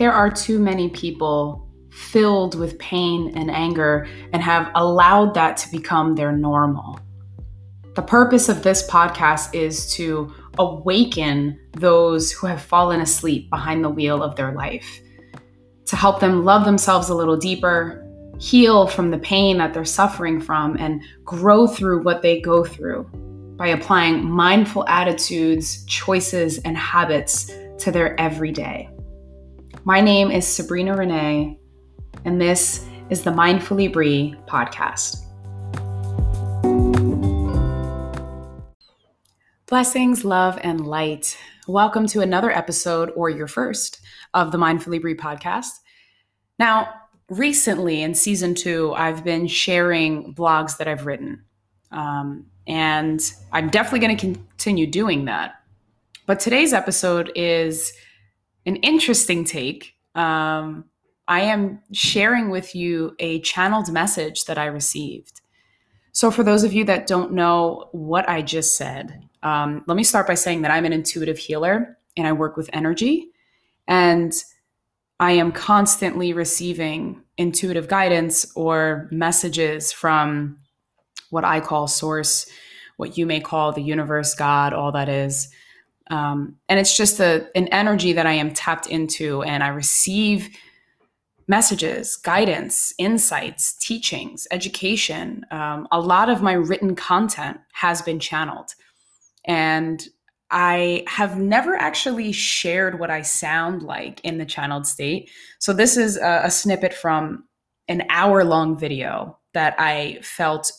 There are too many people filled with pain and anger and have allowed that to become their normal. The purpose of this podcast is to awaken those who have fallen asleep behind the wheel of their life, to help them love themselves a little deeper, heal from the pain that they're suffering from, and grow through what they go through by applying mindful attitudes, choices, and habits to their everyday. My name is Sabrina Renee, and this is the Mindfully Bri podcast. Blessings, love, and light. Welcome to another episode, or your first, of the Mindfully Bri podcast. Now, recently in season two, I've been sharing blogs that I've written. Um, and I'm definitely going to continue doing that. But today's episode is an interesting take. Um, I am sharing with you a channeled message that I received. So, for those of you that don't know what I just said, um, let me start by saying that I'm an intuitive healer and I work with energy. And I am constantly receiving intuitive guidance or messages from what I call source, what you may call the universe, God, all that is. Um, and it's just a, an energy that I am tapped into, and I receive messages, guidance, insights, teachings, education. Um, a lot of my written content has been channeled. And I have never actually shared what I sound like in the channeled state. So, this is a, a snippet from an hour long video that I felt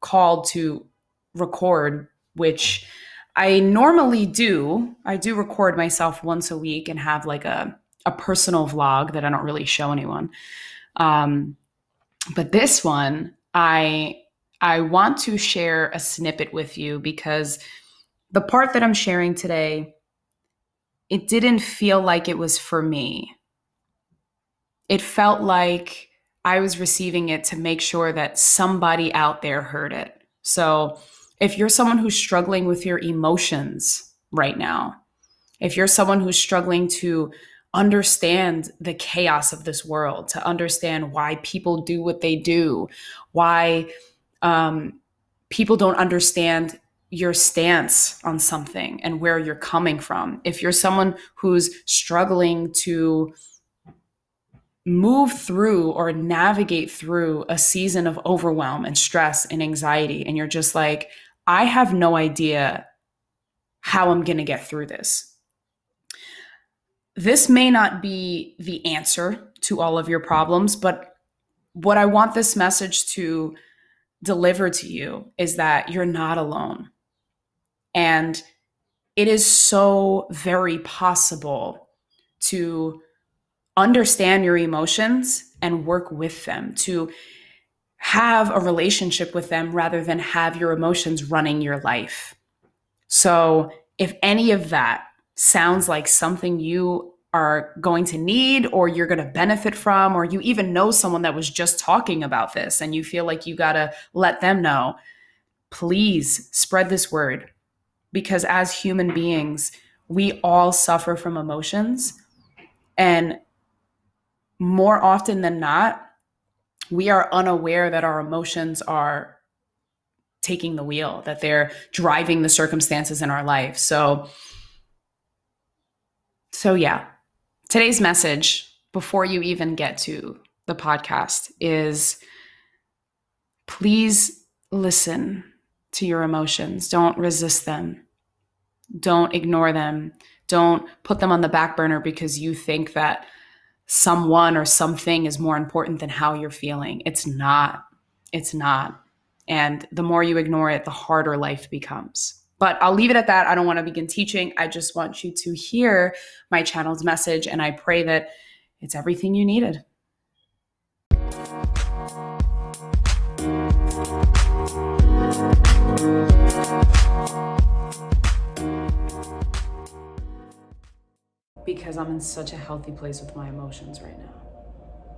called to record, which I normally do. I do record myself once a week and have like a, a personal vlog that I don't really show anyone. Um, but this one, I I want to share a snippet with you because the part that I'm sharing today, it didn't feel like it was for me. It felt like I was receiving it to make sure that somebody out there heard it. So if you're someone who's struggling with your emotions right now, if you're someone who's struggling to understand the chaos of this world, to understand why people do what they do, why um, people don't understand your stance on something and where you're coming from. If you're someone who's struggling to move through or navigate through a season of overwhelm and stress and anxiety, and you're just like, I have no idea how I'm going to get through this. This may not be the answer to all of your problems, but what I want this message to deliver to you is that you're not alone. And it is so very possible to understand your emotions and work with them, to have a relationship with them rather than have your emotions running your life. So, if any of that sounds like something you are going to need or you're going to benefit from, or you even know someone that was just talking about this and you feel like you got to let them know, please spread this word because as human beings, we all suffer from emotions. And more often than not, we are unaware that our emotions are taking the wheel, that they're driving the circumstances in our life. So, so yeah, today's message before you even get to the podcast is please listen to your emotions. Don't resist them. Don't ignore them. Don't put them on the back burner because you think that someone or something is more important than how you're feeling. It's not. It's not. And the more you ignore it, the harder life becomes. But I'll leave it at that. I don't want to begin teaching. I just want you to hear my channel's message, and I pray that it's everything you needed. Because I'm in such a healthy place with my emotions right now.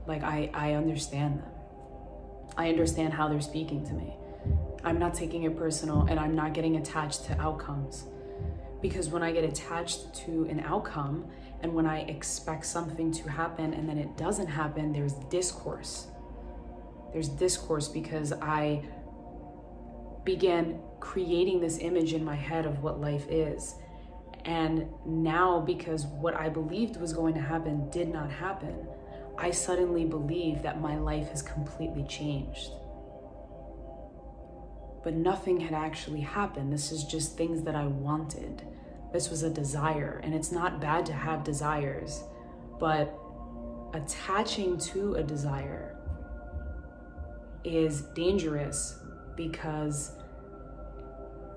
Like I I understand them. I understand how they're speaking to me. I'm not taking it personal and I'm not getting attached to outcomes. Because when I get attached to an outcome and when I expect something to happen and then it doesn't happen, there's discourse. There's discourse because I began creating this image in my head of what life is. And now, because what I believed was going to happen did not happen, I suddenly believe that my life has completely changed. But nothing had actually happened. This is just things that I wanted. This was a desire, and it's not bad to have desires, but attaching to a desire is dangerous because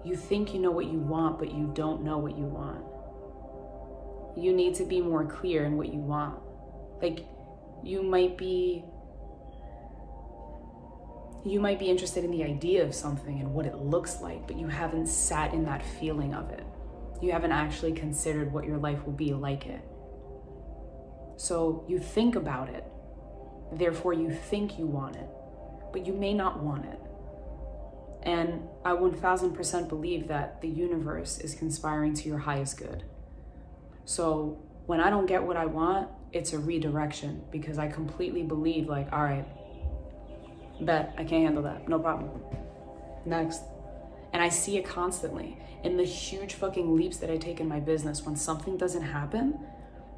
you think you know what you want, but you don't know what you want. You need to be more clear in what you want. Like, you might be you might be interested in the idea of something and what it looks like, but you haven't sat in that feeling of it. You haven't actually considered what your life will be like it. So you think about it, therefore, you think you want it, but you may not want it. And I 1000% believe that the universe is conspiring to your highest good. So when I don't get what I want, it's a redirection because I completely believe, like, all right, bet I can't handle that. No problem. Next. And I see it constantly in the huge fucking leaps that I take in my business. When something doesn't happen,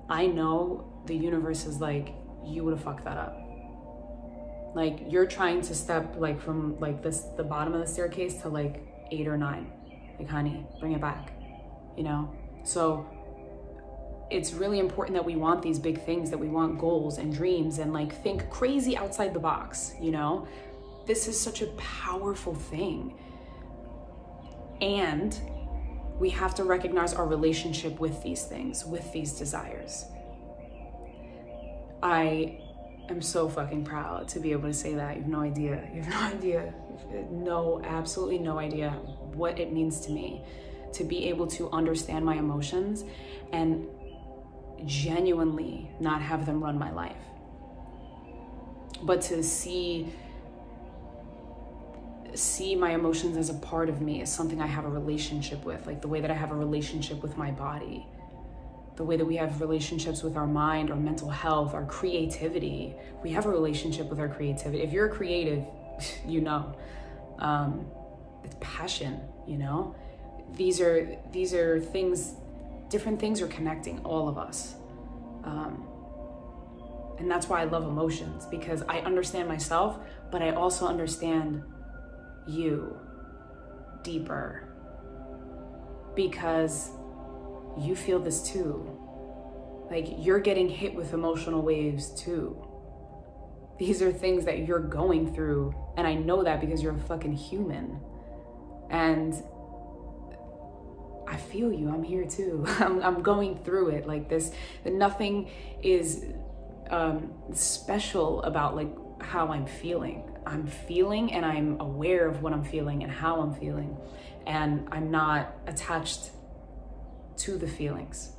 I know the universe is like, you would have fucked that up like you're trying to step like from like this the bottom of the staircase to like eight or nine. Like honey bring it back you know? So it's really important that we want these big things that we want goals and dreams and like think crazy outside the box you know? This is such a powerful thing. And we have to recognize our relationship with these things with these desires. I am so fucking proud to be able to say that. You have no idea. You have no idea. No, absolutely no idea what it means to me to be able to understand my emotions and genuinely not have them run my life. But to see see my emotions as a part of me as something I have a relationship with, like the way that I have a relationship with my body the way that we have relationships with our mind, our mental health, our creativity. We have a relationship with our creativity. If you're creative, you know, um, it's passion. You know, these are these are things. Different things are connecting all of us, um, and that's why I love emotions because I understand myself, but I also understand you deeper because you feel this too. Like you're getting hit with emotional waves too. These are things that you're going through. And I know that because you're a fucking human. And I feel you. I'm here too. I'm, I'm going through it like this. Nothing is um, special about like how I'm feeling. I'm feeling and I'm aware of what I'm feeling and how I'm feeling. And I'm not attached to the feelings.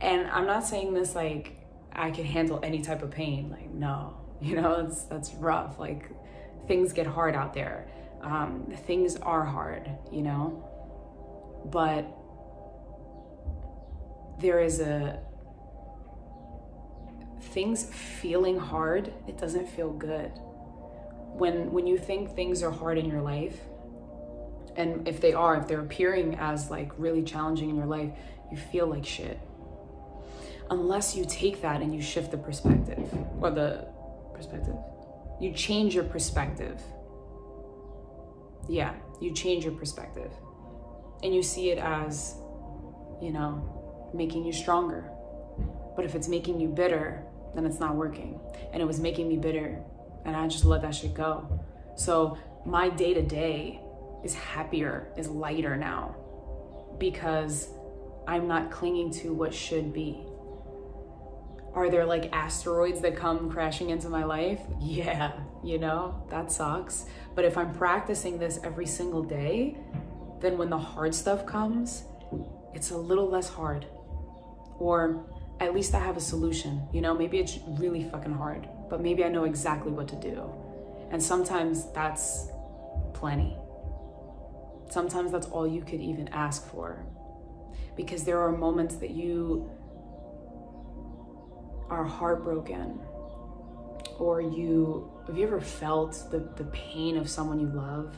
And I'm not saying this like I can handle any type of pain. Like, no, you know, it's, that's rough. Like, things get hard out there. Um, things are hard, you know, but there is a things feeling hard. It doesn't feel good. When when you think things are hard in your life, and if they are, if they're appearing as like really challenging in your life, you feel like shit. Unless you take that and you shift the perspective or the perspective. You change your perspective. Yeah, you change your perspective. And you see it as, you know, making you stronger. But if it's making you bitter, then it's not working. And it was making me bitter. And I just let that shit go. So my day to day is happier, is lighter now because I'm not clinging to what should be. Are there like asteroids that come crashing into my life? Yeah, you know, that sucks. But if I'm practicing this every single day, then when the hard stuff comes, it's a little less hard. Or at least I have a solution. You know, maybe it's really fucking hard, but maybe I know exactly what to do. And sometimes that's plenty. Sometimes that's all you could even ask for Because there are moments that you are heartbroken or you have you ever felt the, the pain of someone you love?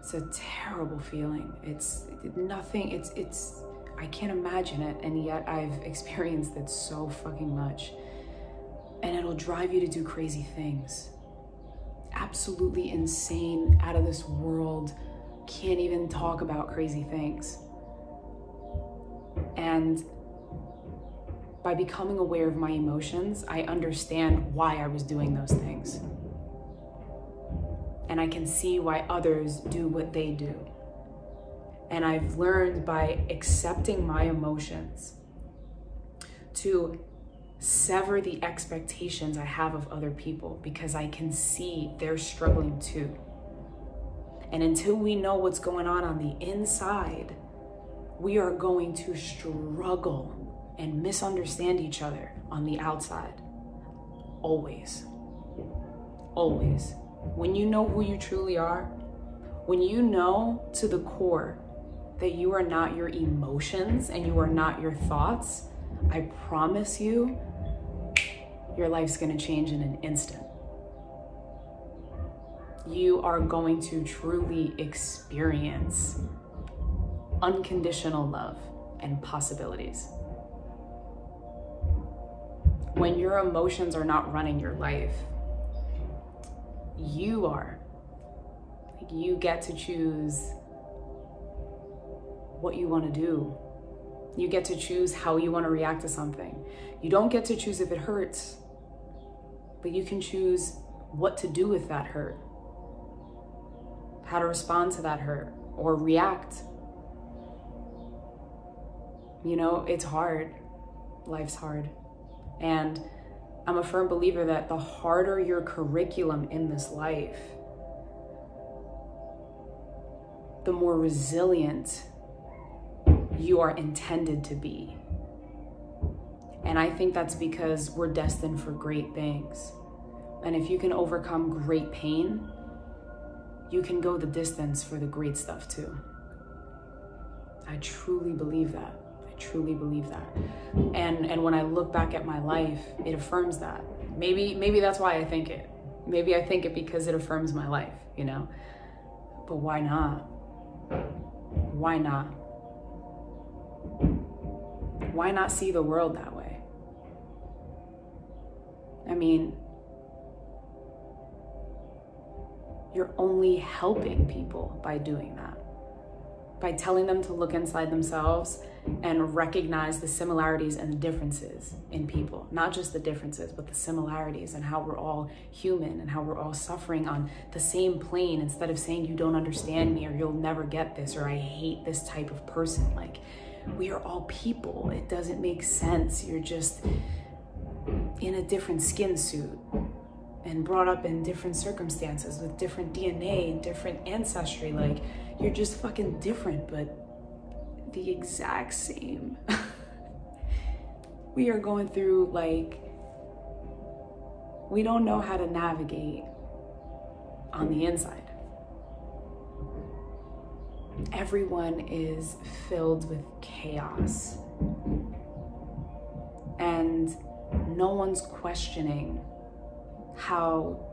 It's a terrible feeling. It's nothing it's it's i can't imagine it and yet i've experienced it so fucking much. And it'll drive you to do crazy things. Absolutely insane out of this world can't even talk about crazy things and by becoming aware of my emotions, I understand why I was doing those things. And I can see why others do what they do. And I've learned by accepting my emotions to sever the expectations I have of other people because I can see they're struggling too. And until we know what's going on on the inside, we are going to struggle and misunderstand each other on the outside. Always. Always. When you know who you truly are, when you know to the core that you are not your emotions and you are not your thoughts, I promise you, your life's gonna change in an instant. You are going to truly experience unconditional love and possibilities when your emotions are not running your life, you are. Like you get to choose what you want to do. You get to choose how you want to react to something. You don't get to choose if it hurts, but you can choose what to do with that hurt, how to respond to that hurt, or react. You know, it's hard. Life's hard. And I'm a firm believer that the harder your curriculum in this life, the more resilient you are intended to be. And I think that's because we're destined for great things. And if you can overcome great pain, you can go the distance for the great stuff too. I truly believe that truly believe that. And and when I look back at my life, it affirms that. Maybe maybe that's why I think it. Maybe I think it because it affirms my life, you know. But why not? Why not? Why not see the world that way? I mean, you're only helping people by doing that by telling them to look inside themselves and recognize the similarities and the differences in people. Not just the differences, but the similarities and how we're all human and how we're all suffering on the same plane instead of saying, You don't understand me or you'll never get this or I hate this type of person. Like, we are all people. It doesn't make sense. You're just in a different skin suit and brought up in different circumstances with different DNA and different ancestry. Like, you're just fucking different, but the exact same. we are going through, like, we don't know how to navigate on the inside. Everyone is filled with chaos. And no one's questioning how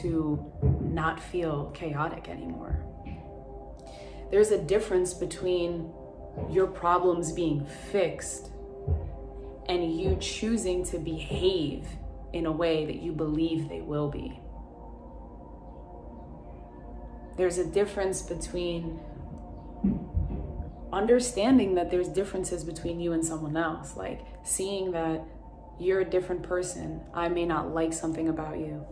to not feel chaotic anymore. There's a difference between your problems being fixed and you choosing to behave in a way that you believe they will be. There's a difference between understanding that there's differences between you and someone else, like seeing that you're a different person. I may not like something about you.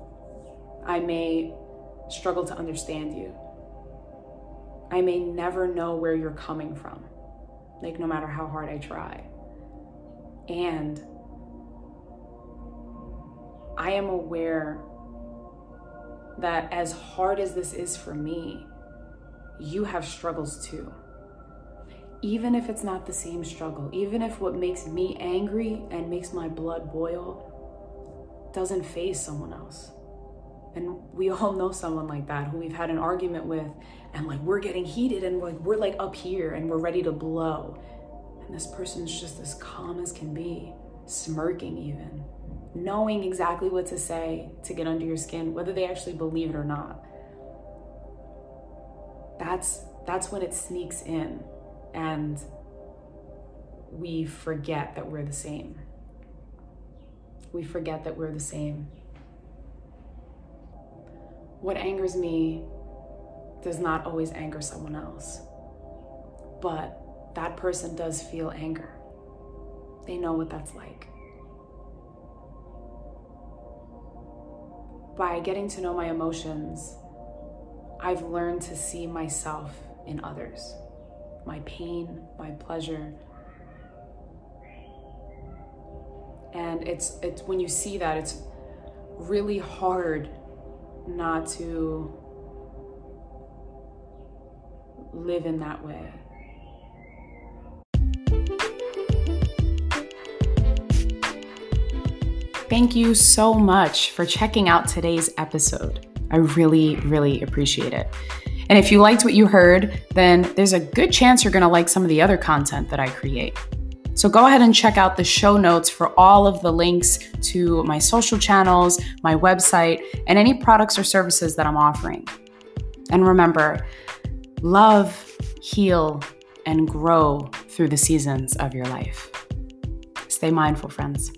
I may struggle to understand you. I may never know where you're coming from, like, no matter how hard I try. And I am aware that as hard as this is for me, you have struggles too even if it's not the same struggle, even if what makes me angry and makes my blood boil doesn't faze someone else. And we all know someone like that who we've had an argument with and like we're getting heated and like we're like up here and we're ready to blow. And this person's just as calm as can be, smirking even, knowing exactly what to say to get under your skin, whether they actually believe it or not. That's that's when it sneaks in and we forget that we're the same. We forget that we're the same. What angers me does not always anger someone else, but that person does feel anger. They know what that's like. By getting to know my emotions, I've learned to see myself in others my pain, my pleasure. And it's it's when you see that it's really hard not to live in that way. Thank you so much for checking out today's episode. I really, really appreciate it. And if you liked what you heard, then there's a good chance you're going to like some of the other content that I create. So go ahead and check out the show notes for all of the links to my social channels, my website, and any products or services that I'm offering. And remember, love, heal, and grow through the seasons of your life. Stay mindful, friends.